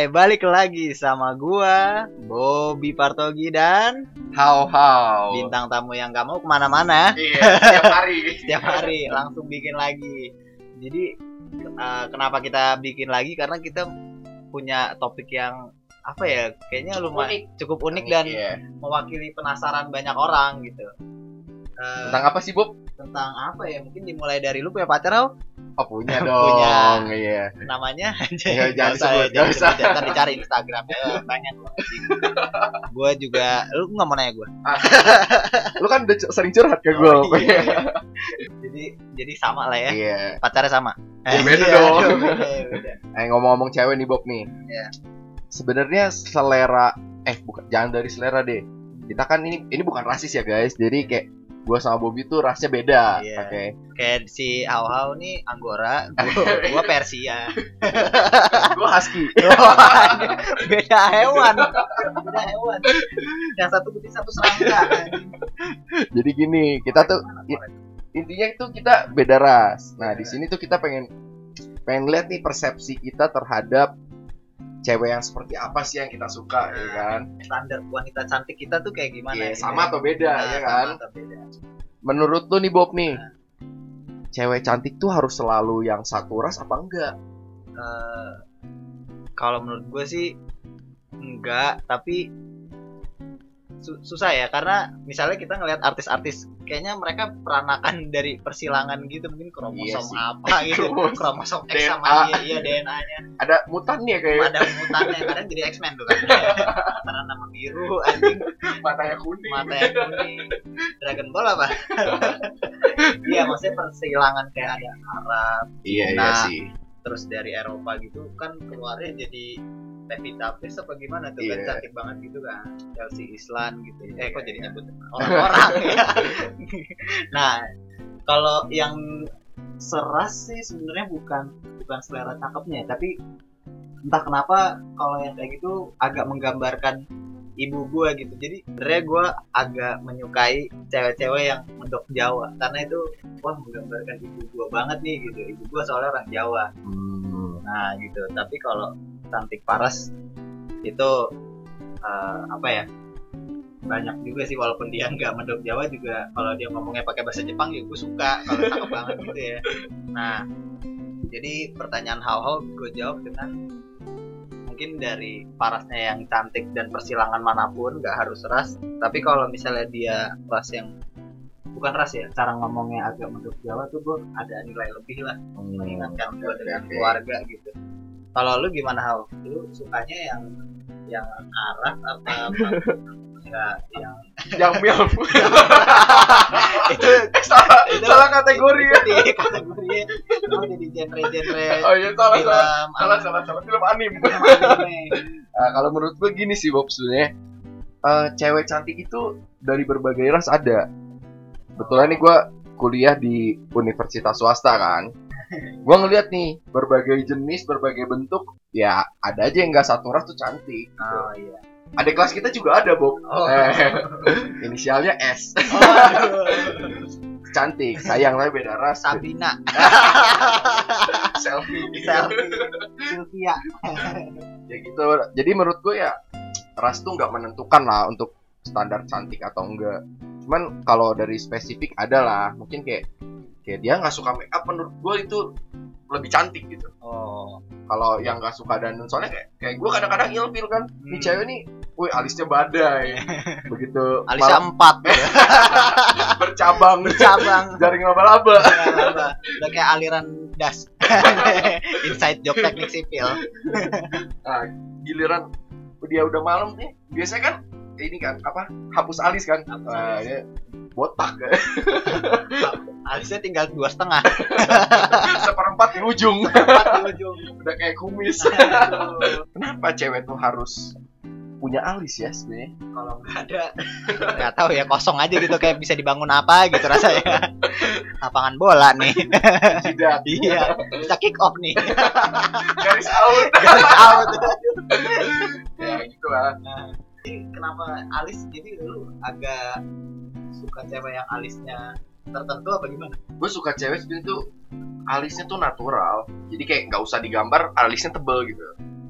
Hai, balik lagi sama gua, Bobby Partogi dan How how. bintang tamu yang gak mau ke mana-mana Iya, setiap hari. setiap hari langsung bikin lagi. Jadi eh, kenapa kita bikin lagi? Karena kita punya topik yang apa ya? Kayaknya lumayan cukup unik dan Iya. mewakili penasaran banyak orang gitu. Eh, Tentang apa sih, Bob? tentang apa ya? Mungkin dimulai dari lu punya pacar Au? Oh, punya Punya. dong. Iya. namanya Ya, jangan usah ya, nggak usah. jangan dicari Instagramnya Eh, banyak loh gue juga lu nggak mau nanya gue Lu kan udah sering curhat ke gue. Oh, iya, iya. jadi jadi sama lah ya Iya. pacarnya sama Ya, beda Iya, dong. beda. Eh ngomong-ngomong cewek nih, Bob nih. Iya. Sebenarnya selera eh bukan jangan dari selera deh. Kita kan ini ini bukan rasis ya, guys. Jadi kayak gua sama Bobby tuh rasnya beda. Iya. Oke. kayak si Hau Hau nih Anggora gue gue Persia Gua husky. beda hewan beda hewan yang satu putih satu serangga Jadi gini, kita tuh intinya itu kita beda ras. Nah, di sini tuh kita pengen pengen lihat nih persepsi kita terhadap cewek yang seperti apa sih yang kita suka, ya kan? standar wanita cantik kita tuh kayak gimana Iya, gitu sama atau beda, Nah, ya sama kan? atau beda. Menurut lu nih Bob nih, cewek cantik tuh harus selalu yang satu ras apa enggak? Eh, kalau menurut gue sih enggak tapi susah ya karena misalnya kita ngelihat artis-artis kayaknya mereka peranakan dari persilangan gitu mungkin kromosom Iya apa gitu Kromosom. X DNA. sama Y iya DNA-nya Ada mutannya kayak ada mutannya kadang jadi X-Men tuh kan karena nama biru anjing matanya kuning. matanya kuning Dragon Ball apa iya maksudnya persilangan kayak ada Arab Iya iya Nah, sih. terus dari Eropa gitu kan keluarnya jadi Pevita Pierce apa gimana tuh? Kan Iya. cantik banget gitu kan. Chelsea Islan gitu eh kok jadi nyebut orang-orang? Ya nah kalau yang seras sih sebenarnya bukan bukan selera cakepnya tapi entah kenapa kalau yang kayak gitu agak menggambarkan ibu gua gitu. Jadi sebenarnya gua agak menyukai cewek-cewek yang mendok Jawa. Karena itu wah menggambarkan ibu gua banget nih gitu. Ibu gua soalnya orang Jawa. Hmm, Nah gitu. Tapi kalau cantik paras itu eh, apa ya? Banyak juga sih walaupun dia nggak mendok Jawa juga kalau dia ngomongnya pakai bahasa Jepang ya gue suka kalau cakep banget gitu ya. Nah jadi pertanyaan hal-hal gue jawab dengan mungkin dari parasnya yang cantik dan persilangan mana pun nggak harus ras tapi kalau misalnya dia ras yang bukan ras ya cara ngomongnya agak mendok Jawa tuh gue ada nilai lebih lah mengingatkan gue dengan keluarga gitu. Kalau lu gimana hal? Lu sukanya yang yang Arab apa? Enggak, yang Yang mil itu salah, itu salah kategori ya. di kategori oh jadi genre-genre Oh iya salah salah. film Salah apa- salah salah film anim. film anime. Nah, kalau menurut gue gini sih Bob sebenarnya Eh, cewek cantik itu dari berbagai ras ada. Betulan nih gue kuliah di universitas swasta kan. Gue ngeliat nih berbagai jenis, berbagai bentuk. Ya ada aja yang nggak satu ras tuh cantik. Oh iya. Ada kelas kita juga ada Bob. Oh. Eh, inisialnya S. Oh. Cantik. Sayang lah beda ras. Sabina, Selfie. Selfie, Sylvia. ya gitu. Jadi menurut gue ya ras tuh nggak menentukan lah untuk standar cantik atau enggak. Cuman kalau dari spesifik ada lah. Mungkin kayak kayak dia nggak suka make up menurut gue itu lebih cantik gitu. Oh. Kalau yang nggak suka dan soalnya kayak, kayak gue kadang-kadang ilfil kan. Nih Hmm. cewek nih, woi alisnya badai. Begitu Alisa malam empat bercabang, cabang. jaring laba-laba. Udah kayak aliran das. Inside job teknik sipil. Giliran dia udah malam nih, biasanya kan ini kan apa hapus alis kan Hapus Nah, alis. ya, botak Alisnya tinggal dua setengah. seperempat di ujung Empat di ujung. udah kayak kumis kenapa cewek tuh harus punya alis ya sebenarnya Kalau nggak ada, nggak tahu ya kosong aja gitu kayak bisa dibangun apa gitu rasanya. Lapangan bola nih. jidat iya, bisa kick off nih. garis out Garis out. ya gitu lah Nah, kenapa alis? Jadi lu agak suka cewek yang alisnya tertentu apa gimana? gue suka cewek sebenarnya tuh alisnya tuh natural jadi kayak nggak usah digambar alisnya tebel gitu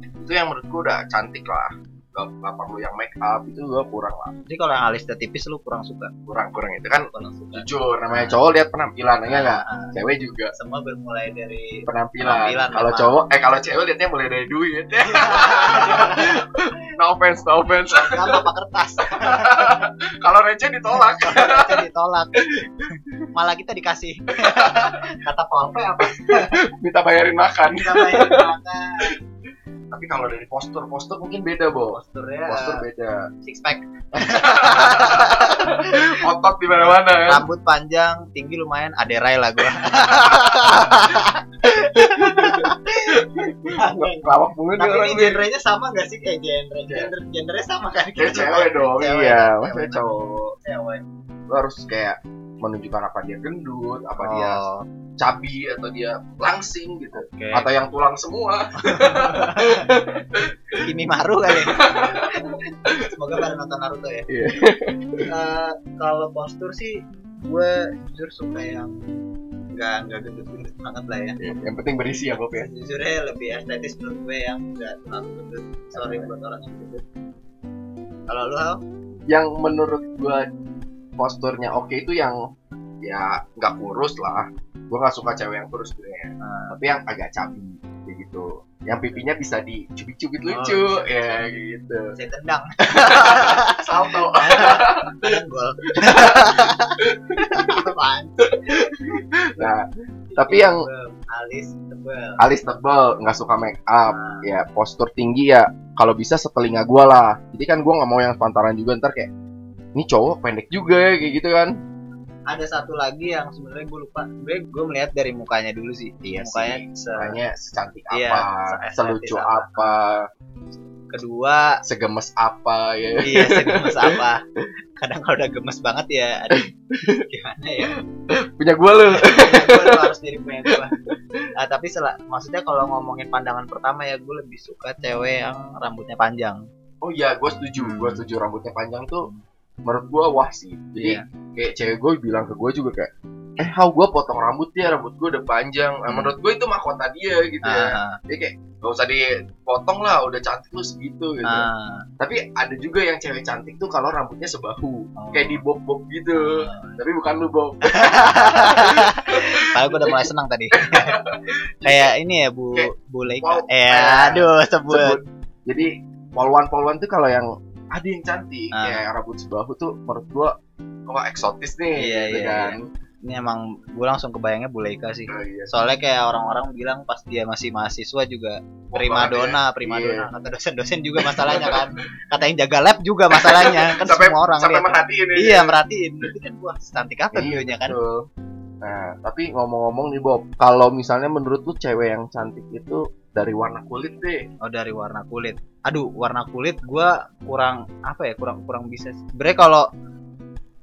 itu yang menurut gue udah cantik lah gak, perlu yang make up itu gue kurang lah Jadi kalau yang alisnya tipis lu kurang suka. kurang kurang itu kan Kurang suka. jujur namanya cowok lihat penampilan ya nggak Ah, cewek juga semua bermulai dari penampilan, Penampilan kalau cowok eh kalau cewek liatnya mulai dari duit no offense no offense Gak apa kertas. kalau receh ditolak Kita ditolak. Malah kita dikasih. Kata Polpe apa? minta bayarin makan Kita bayar makan. Tapi kalau dari postur postur mungkin beda bos Posturnya postur beda. Six pack, otot di mana mana kan? Rambut panjang, tinggi lumayan, aderai lah gua. lawak mulu Tapi ini genrenya sama gak sih? Kayak genre? Genre genrenya sama kan? Kayak cewek dong iya. Maksudnya cowok. Cewek. lu harus kayak menunjukkan apa dia gendut apa dia Oh, cabi atau dia langsing gitu oke. atau yang tulang semua Kimi Maru kali. Semoga pada nonton Naruto ya. Iya. Eh, kalau postur sih gue jujur suka yang nggak nggak gendut-gendut banget lah ya. yang penting berisi ya Bob ya Jujurnya lebih estetis menurut gue yang nggak terlalu gendut. Sorry buat orang yang gendut. Kalau lu Hal? yang menurut gua posturnya oke itu yang ya nggak kurus lah. Gua nggak suka cewek yang kurus sebenarnya Nah, tapi yang agak cabi kayak gitu. Yang pipinya bisa dicubit-cubit Oh, lucu bisa, ya gitu. Saya tendang. salto. Gol. Nah tapi yang alis tebel. alis tebel nggak suka make up Nah, ya postur tinggi ya kalau bisa setelinga gua lah. Jadi kan gua nggak mau yang pantaran juga ntar kayak ini cowok pendek juga ya, kayak gitu kan ada satu lagi yang sebenarnya gue lupa. Gue gue melihat dari mukanya dulu sih. Iya mukanya sih. se- Makanya secantik Iya, apa, se-estetis selucu apa. apa, kedua segemes apa ya. iya segemes apa kadang kalau udah gemes banget ya aduh, gimana ya Punya gua lu. gue harus jadi punya gue Ah, tapi sel- maksudnya kalau ngomongin pandangan pertama ya gue lebih suka cewek yang rambutnya panjang Oh iya, gua setuju. Gua setuju rambutnya panjang tuh menurut gua wah sih. Jadi Iya. kayak cewek gue bilang ke gua juga kayak eh how gua potong rambut ya rambut gua udah panjang nah, Hmm. menurut gua itu mahkota dia gitu ya Ah, dia kayak gak usah dipotong lah udah cantik lu segitu gitu ah, tapi ada juga yang cewek cantik tuh kalau rambutnya sebahu oh. kayak di bob bob gitu tapi bukan lu bob Padahal gue udah mulai senang tadi. Kayak ini ya Bu Kayak- Bu Leika. Wow. Eh, Ah, aduh sebut. sebut. Jadi polwan-polwan tuh kalau yang ada yang cantik Ah. kayak rambut sebahu tuh menurut gua wah eksotis nih Iya, gitu iya, kan. Ini emang gue langsung kebayangnya Bu Leika sih. Oh, iya. Soalnya kayak orang-orang bilang pas dia masih mahasiswa juga Wah, prima banget ya. dona, prima Iya. Kata dosen-dosen juga masalahnya kan. Kata yang jaga lab juga masalahnya. Kan sampai semua orang sampai lihat. merhatiin ya. Iya, merhatiin. Itu kan wah, cantik apa Iya, videonya kan? betul. Nah, tapi ngomong-ngomong nih Bob, kalau misalnya menurut lu cewek yang cantik itu dari warna kulit deh. Oh, dari warna kulit. Aduh, warna kulit gua kurang apa ya? Kurang kurang bisa. Sebenarnya kalau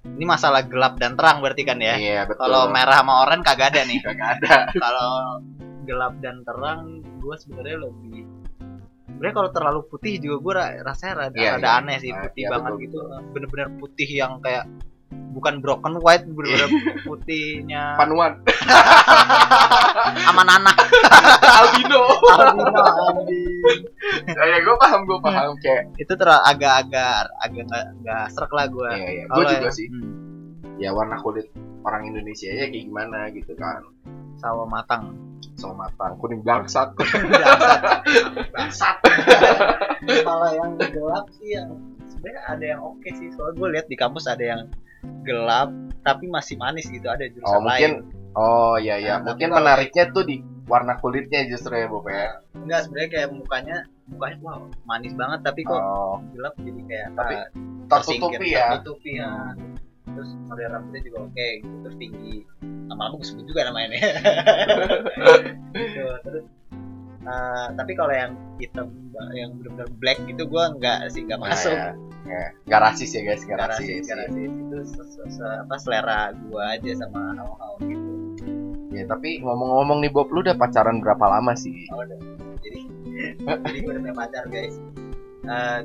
ini masalah gelap dan terang berarti kan ya. Iya, betul. Kalau merah sama oranye kagak ada nih. kagak ada. kalau gelap dan terang gue sebenarnya lebih sebenarnya kalau terlalu putih juga gue rasanya rada, Iya, rada iya. aneh sih Nah, putih iya, banget betul, gitu bener-bener putih yang kayak bukan broken white bener-bener putihnya. Panuan. Aman anak albino. albino ya, ya gue paham, gue paham kayak. itu terlalu agak-agak agak nggak nggak serak lah gue Iya, iya. Gue juga sih. hmm, Ya warna kulit orang Indonesia ya kayak gimana gitu kan. sawo matang. Sama matang, kuning bangsat. bangsat. Kalau yang gelap sih yang sebenarnya ada yang oke sih. Soalnya gue lihat di kampus ada yang gelap tapi masih manis gitu ada jurusan Oh, mungkin lain. Oh iya iya, Nah, mungkin menariknya tuh di warna kulitnya justru ya Bob ya. enggak sebenarnya kayak mukanya mukanya wow manis banget tapi kok Oh, gelap jadi kayak Tapi ah, tertutupi ya. tertutupi ya terus model rambutnya juga oke gitu terus tinggi. Lama-lama gue sebut juga namanya. Gitu terus eh, tapi kalau yang hitam yang benar-benar black gitu gue nggak sih nggak Nah, masuk ya. Ya, Nggak rasis ya guys, nggak rasis. rasis, rasis. itu se- se- se- apa selera gue aja sama hal-hal gitu Ya, tapi ngomong-ngomong nih Bob, lu udah pacaran berapa lama sih? Oh, udah. jadi jadi gue udah punya pacar guys Eh,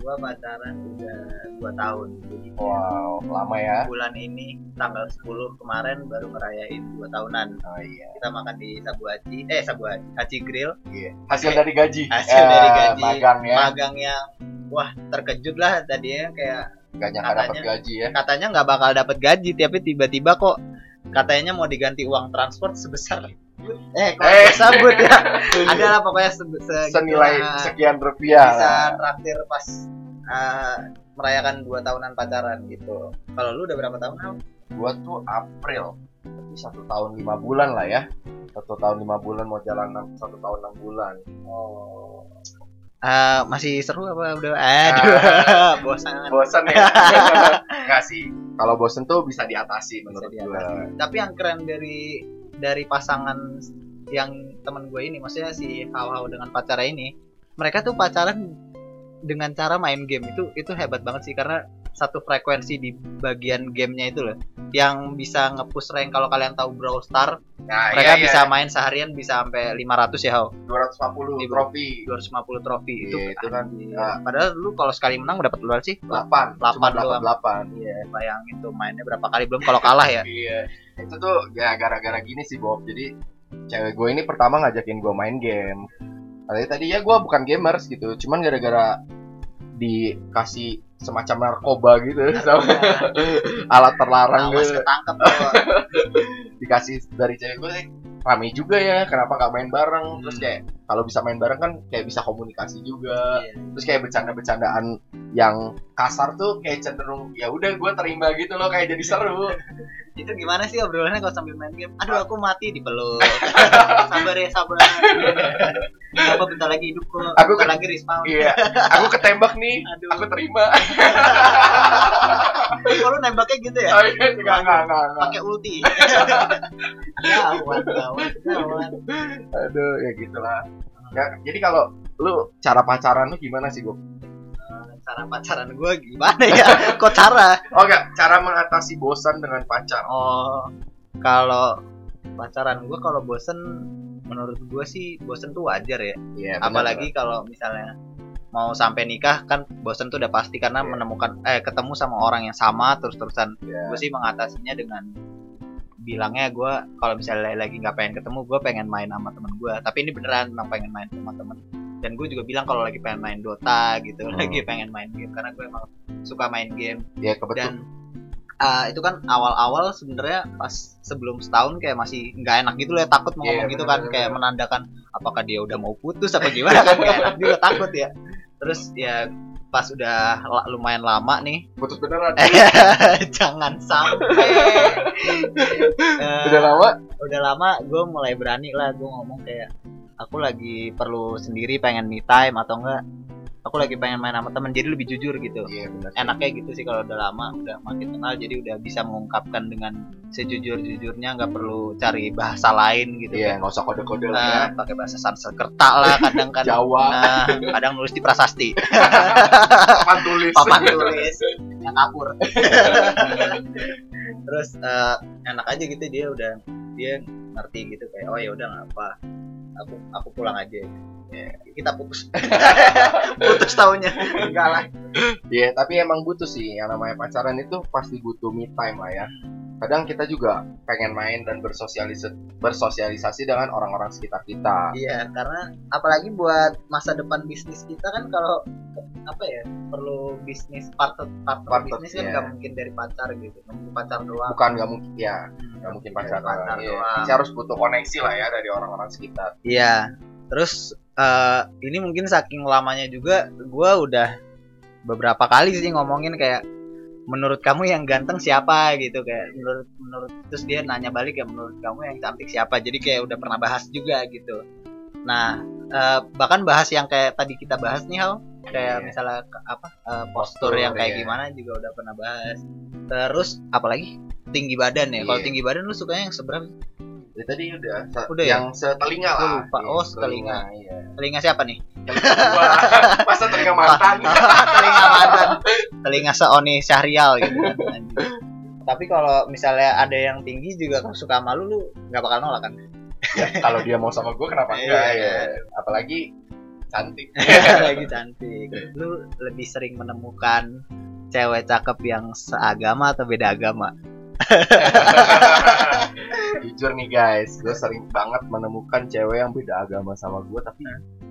gua pacaran udah dua tahun jadi Wow, lama ya. bulan ini tanggal 10 kemarin baru ngerayain dua tahunan Oh iya. kita makan di Sabu Haji eh Sabu Haji Haji Grill Iya. Hasil dari gaji. Hasil Eh, dari gaji. Magang ya. magang yang wah terkejut lah tadinya kayak Gak nyangka dapat gaji ya. katanya nggak bakal dapat gaji tapi tiba-tiba kok katanya mau diganti uang transport sebesar eh kok Eh. sebut ya ada lah pokoknya se se- Senilai gitu sekian rupiah. bisa traktir pas uh, merayakan dua tahunan pacaran gitu kalau lu udah berapa tahun Al? Gua tuh April. Berarti satu tahun lima bulan lah ya. Satu tahun lima bulan mau jalan enam satu tahun enam bulan. oh Uh, masih seru apa udah aduh bosan Bosan ya? Nggak sih. Kalau bosen tuh bisa diatasi menurut Bisa gua. tapi yang keren dari dari pasangan yang temen gue ini maksudnya si Hau-Hau dengan pacarnya ini mereka tuh pacaran dengan cara main game. Itu itu hebat banget sih karena satu frekuensi di bagian gamenya itu loh yang bisa nge-push rank kalau kalian tahu Brawl Star Nah, mereka iya, bisa iya. main seharian bisa sampai 500 ya Hau 250 Di- trofi. 250 trofi itu Iya, itu kan, anjir. ah. padahal lu kalau sekali menang dapat berapa sih 8. Delapan Cuma doang. 88. Iya, bayangin tuh mainnya berapa kali belum kalau kalah ya Iya. Itu tuh ya gara-gara gini sih Bob. Jadi cewek gue ini pertama ngajakin gue main game. Tadi tadi ya gue bukan gamers gitu, cuman gara-gara dikasih semacam narkoba gitu. Sama alat terlarang awas gitu. ketangkep tuh. Dikasih dari cewek gue "Eh, rame juga ya kenapa nggak main bareng? Terus Hmm. kayak kalau bisa main bareng kan kayak bisa komunikasi juga. Iya. terus kayak bercanda-bercandaan yang kasar tuh kayak cenderung ya udah gue terima gitu loh kayak jadi seru. Itu gimana sih obrolannya kalau sambil main game? Aduh aku mati dipeluk sabar ya sabar. Apa bentar lagi hidup kok? Aku bentar kan- lagi respawn. Iya. Aku ketembak nih aduh. aku terima kalau nembaknya gitu ya? Oh iya enggak enggak enggak enggak. pakai ulti. Gawat gawat gawat. Aduh ya gitulah. Ya, jadi kalau lu cara pacaran lu gimana sih gue Eh, cara pacaran gue gimana ya? Kok cara? Oh enggak cara mengatasi bosan dengan pacar. Oh kalau pacaran gue kalau bosen menurut gue sih bosen tuh wajar ya. Iya apalagi kalau misalnya mau sampai nikah kan bosen tuh udah pasti karena Iya. menemukan eh ketemu sama orang yang sama terus terusan Iya. gue sih mengatasinya dengan bilangnya gue kalau misalnya lagi nggak pengen ketemu gue pengen main sama temen gue tapi ini beneran emang pengen main sama temen dan gue juga bilang kalau lagi pengen main Dota gitu Hmm. lagi pengen main game karena gue emang suka main game ya kebetulan dan ah, itu kan awal-awal sebenarnya pas sebelum setahun kayak masih nggak enak gitu loh ya takut mau Iya, ngomong gitu kan bener-bener. kayak menandakan apakah dia udah mau putus apa gimana kan kayak enak juga takut ya terus ya pas udah lumayan lama nih. Putus beneran. Jangan sampai. Eh, udah lama? Udah lama gue mulai berani lah gue ngomong kayak aku lagi perlu sendiri pengen me time atau enggak aku lagi pengen main sama temen jadi lebih jujur gitu. Iya benar enaknya gitu sih kalau udah lama udah makin kenal jadi udah bisa mengungkapkan dengan sejujur jujurnya nggak perlu cari bahasa lain gitu iya kan. nggak usah kode-kode lah ya. nah, pakai bahasa Sanskerta lah kadang kan Jawa. Nah, kadang nulis di prasasti. Papan tulis. Papan tulis. Yang kapur terus eh, enak aja gitu dia udah dia ngerti gitu kayak oh ya udah nggak apa aku aku pulang aja. Ya, kita putus. Putus tahunnya. Enggak lah. Iya, tapi emang butuh sih. Yang namanya pacaran itu pasti butuh me time lah ya. Kadang kita juga pengen main dan bersosialisasi bersosialisasi dengan orang-orang sekitar kita. iya karena apalagi buat masa depan bisnis kita kan kalau apa ya perlu bisnis partner partner, Partner, bisnis kan iya. nggak mungkin dari pacar gitu mungkin pacar doang Bukan nggak mungkin ya, Hmm, nggak mungkin pacaran. pacar Iya. doang Kita harus butuh koneksi lah ya dari orang-orang sekitar. Iya. Terus eh, ini mungkin saking lamanya juga gue udah beberapa kali sih ngomongin kayak menurut kamu yang ganteng siapa gitu kayak menurut menurut terus dia nanya balik ya menurut kamu yang cantik siapa jadi kayak udah pernah bahas juga gitu nah eh, bahkan bahas yang kayak tadi kita bahas nih Hal kayak Iya. misalnya apa eh, postur Postur, yang kayak iya. gimana juga udah pernah bahas terus apalagi tinggi badan ya kalau Iya. tinggi badan lu sukanya yang seberapa Ya, tadi udah, Udah ya? yang setelinga Gua lah. lupa. Iya, Oh, setelinga. Iya. telinga siapa nih Telinga. Masa telinga mantan? telinga mantan telinga seoni syahrial gitu kan anjing. tapi kalau misalnya ada yang tinggi juga suka sama lu lu nggak bakal nolak kan Ya, kalau dia mau sama gua kenapa Iya, enggak iya. ya. Apalagi cantik lagi cantik lu lebih sering menemukan cewek cakep yang seagama atau beda agama jujur nih guys gue sering banget menemukan cewek yang beda agama sama gue tapi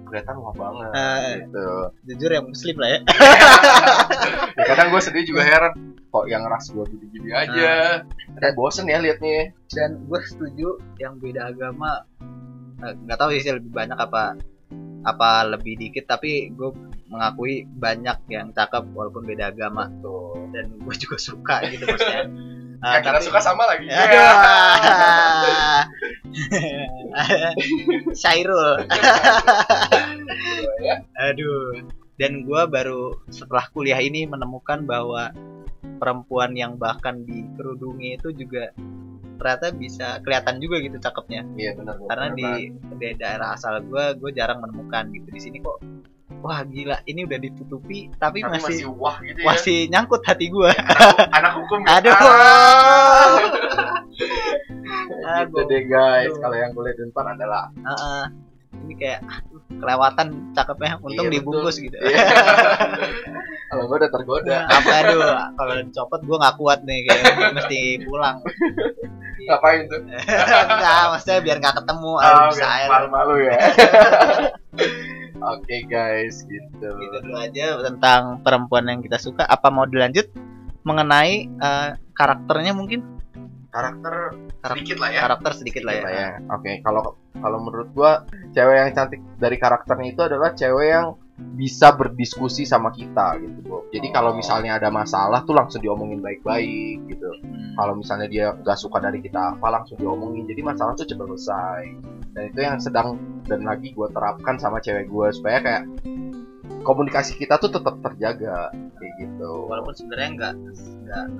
kelihatan wah banget Eh. gitu. Jujur yang muslim lah ya. Ya, kadang gue sendiri juga heran kok yang ras gue gini-gini aja. Kadang bosen ya liatnya. Dan gue setuju yang beda agama eh, nggak tahu sih lebih banyak apa apa lebih dikit tapi gue mengakui banyak yang cakep walaupun beda agama. Tuh dan gue juga suka gitu maksudnya Yang kita suka sama lagi Aduh. Syairul. ya. Aduh. Dan gua baru setelah kuliah ini menemukan bahwa perempuan yang bahkan dikerudungi itu juga ternyata bisa kelihatan juga gitu cakepnya. iya benar Karena di, di daerah asal gua, gue jarang menemukan gitu. Di sini kok wah gila, ini udah ditutupi tapi, tapi masih, masih wah gitu ya. masih nyangkut hati gua. anak hukum ya. Aduh. Ah, gitu deh guys. Kalau yang di depan adalah Heeh. ini kayak aduh, kelewatan cakepnya. Untung Iya, dibungkus gitu. Iya. kalau gue udah tergoda. Apa aduh kalau dicopot gue nggak kuat nih kayak mesti pulang. Ngapain tuh? Enggak maksudnya biar nggak ketemu Ah, bisa biar aja malu-malu ya oke guys gitu. Gitu dulu aja tentang perempuan yang kita suka. Apa mau dilanjut? Mengenai eh, karakternya mungkin? Karakter Karak- sedikit lah ya. karakter sedikit lah ya, Sedikit Oke, kalau kalau menurut gua cewek yang cantik dari karakternya itu adalah cewek yang bisa berdiskusi sama kita gitu, Bob. Jadi kalau misalnya ada masalah tuh langsung diomongin baik-baik gitu. Hmm. Kalau misalnya dia nggak suka dari kita apa langsung diomongin. Jadi masalah tuh cepat selesai. Dan itu yang sedang dan lagi gua terapkan sama cewek gua supaya kayak komunikasi kita tuh tetap terjaga kayak gitu. walaupun sebenarnya nggak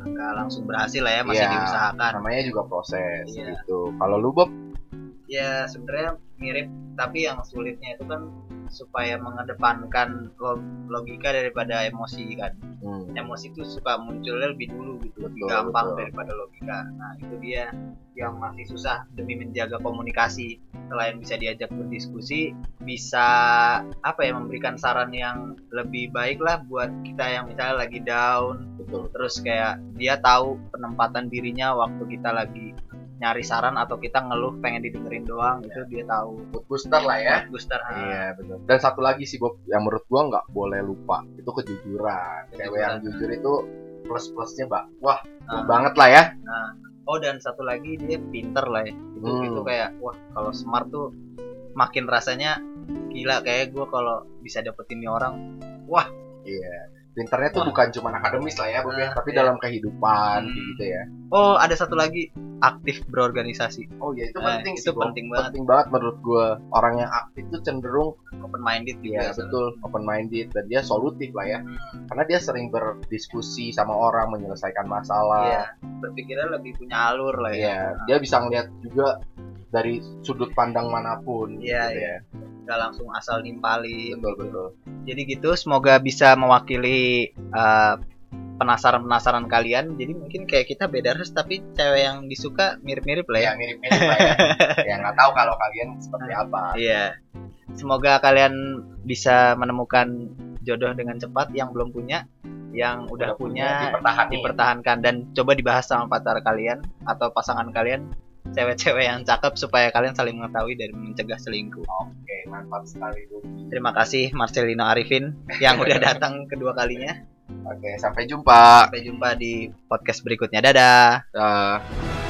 nggak langsung berhasil lah ya masih Iya. diusahakan namanya juga proses Iya. gitu. Kalau lu Bob, ya sebenarnya mirip tapi yang sulitnya itu kan supaya mengedepankan lo- logika daripada emosi kan? Hmm, emosi itu suka munculnya lebih dulu gitu lebih Betul, gampang betul. daripada logika. Nah itu dia yang masih susah demi menjaga komunikasi. Selain bisa diajak berdiskusi bisa apa ya memberikan saran yang lebih baik lah buat kita yang misalnya lagi down. Betul. terus kayak dia tahu penempatan dirinya waktu kita lagi nyari saran atau kita ngeluh pengen didengerin doang itu dia tahu Mood booster lah ya. booster ah. Iya betul. Dan satu lagi sih Bob, yang menurut gua nggak boleh lupa itu kejujuran. Cewek yang jujur itu plus plusnya mbak, wah Ah. banget lah ya. oh dan satu lagi dia pinter lah ya itu Hmm. itu kayak wah kalau smart tuh makin rasanya gila kayak gue kalau bisa dapetin nih orang Iya. Pinternya tuh bukan cuma akademis lah ya, Bob ya, tapi iya. dalam kehidupan Hmm. gitu ya. oh ada satu lagi aktif berorganisasi Oh iya itu Nah, penting itu sih, Bob. penting banget Penting banget menurut gua. Orang yang aktif tuh cenderung open minded Iya juga betul open minded dan dia solutif lah ya karena dia sering berdiskusi sama orang menyelesaikan Iya, masalah berpikirnya lebih punya alur lah ya. Iya, dia bisa ngeliat juga dari sudut pandang mana pun Iya, gitu iya. ya Gak langsung asal nimpalin. betul betul Jadi gitu, semoga bisa mewakili eh, penasaran-penasaran kalian. Jadi mungkin kayak kita beda ras, tapi cewek yang disuka mirip-mirip lah ya. ya mirip mirip lah ya ya nggak tahu kalau kalian seperti apa Iya. Semoga kalian bisa menemukan jodoh dengan cepat yang belum punya, yang udah, punya, dipertahankan dipertahankan dan coba dibahas sama pacar kalian atau pasangan kalian cewek-cewek yang cakep supaya kalian saling mengetahui dan mencegah selingkuh. oke mantap sekali Bu. Terima kasih Marcelino Arifin yang udah datang kedua kalinya. oke sampai jumpa Sampai jumpa di podcast berikutnya. Dadah. Dah.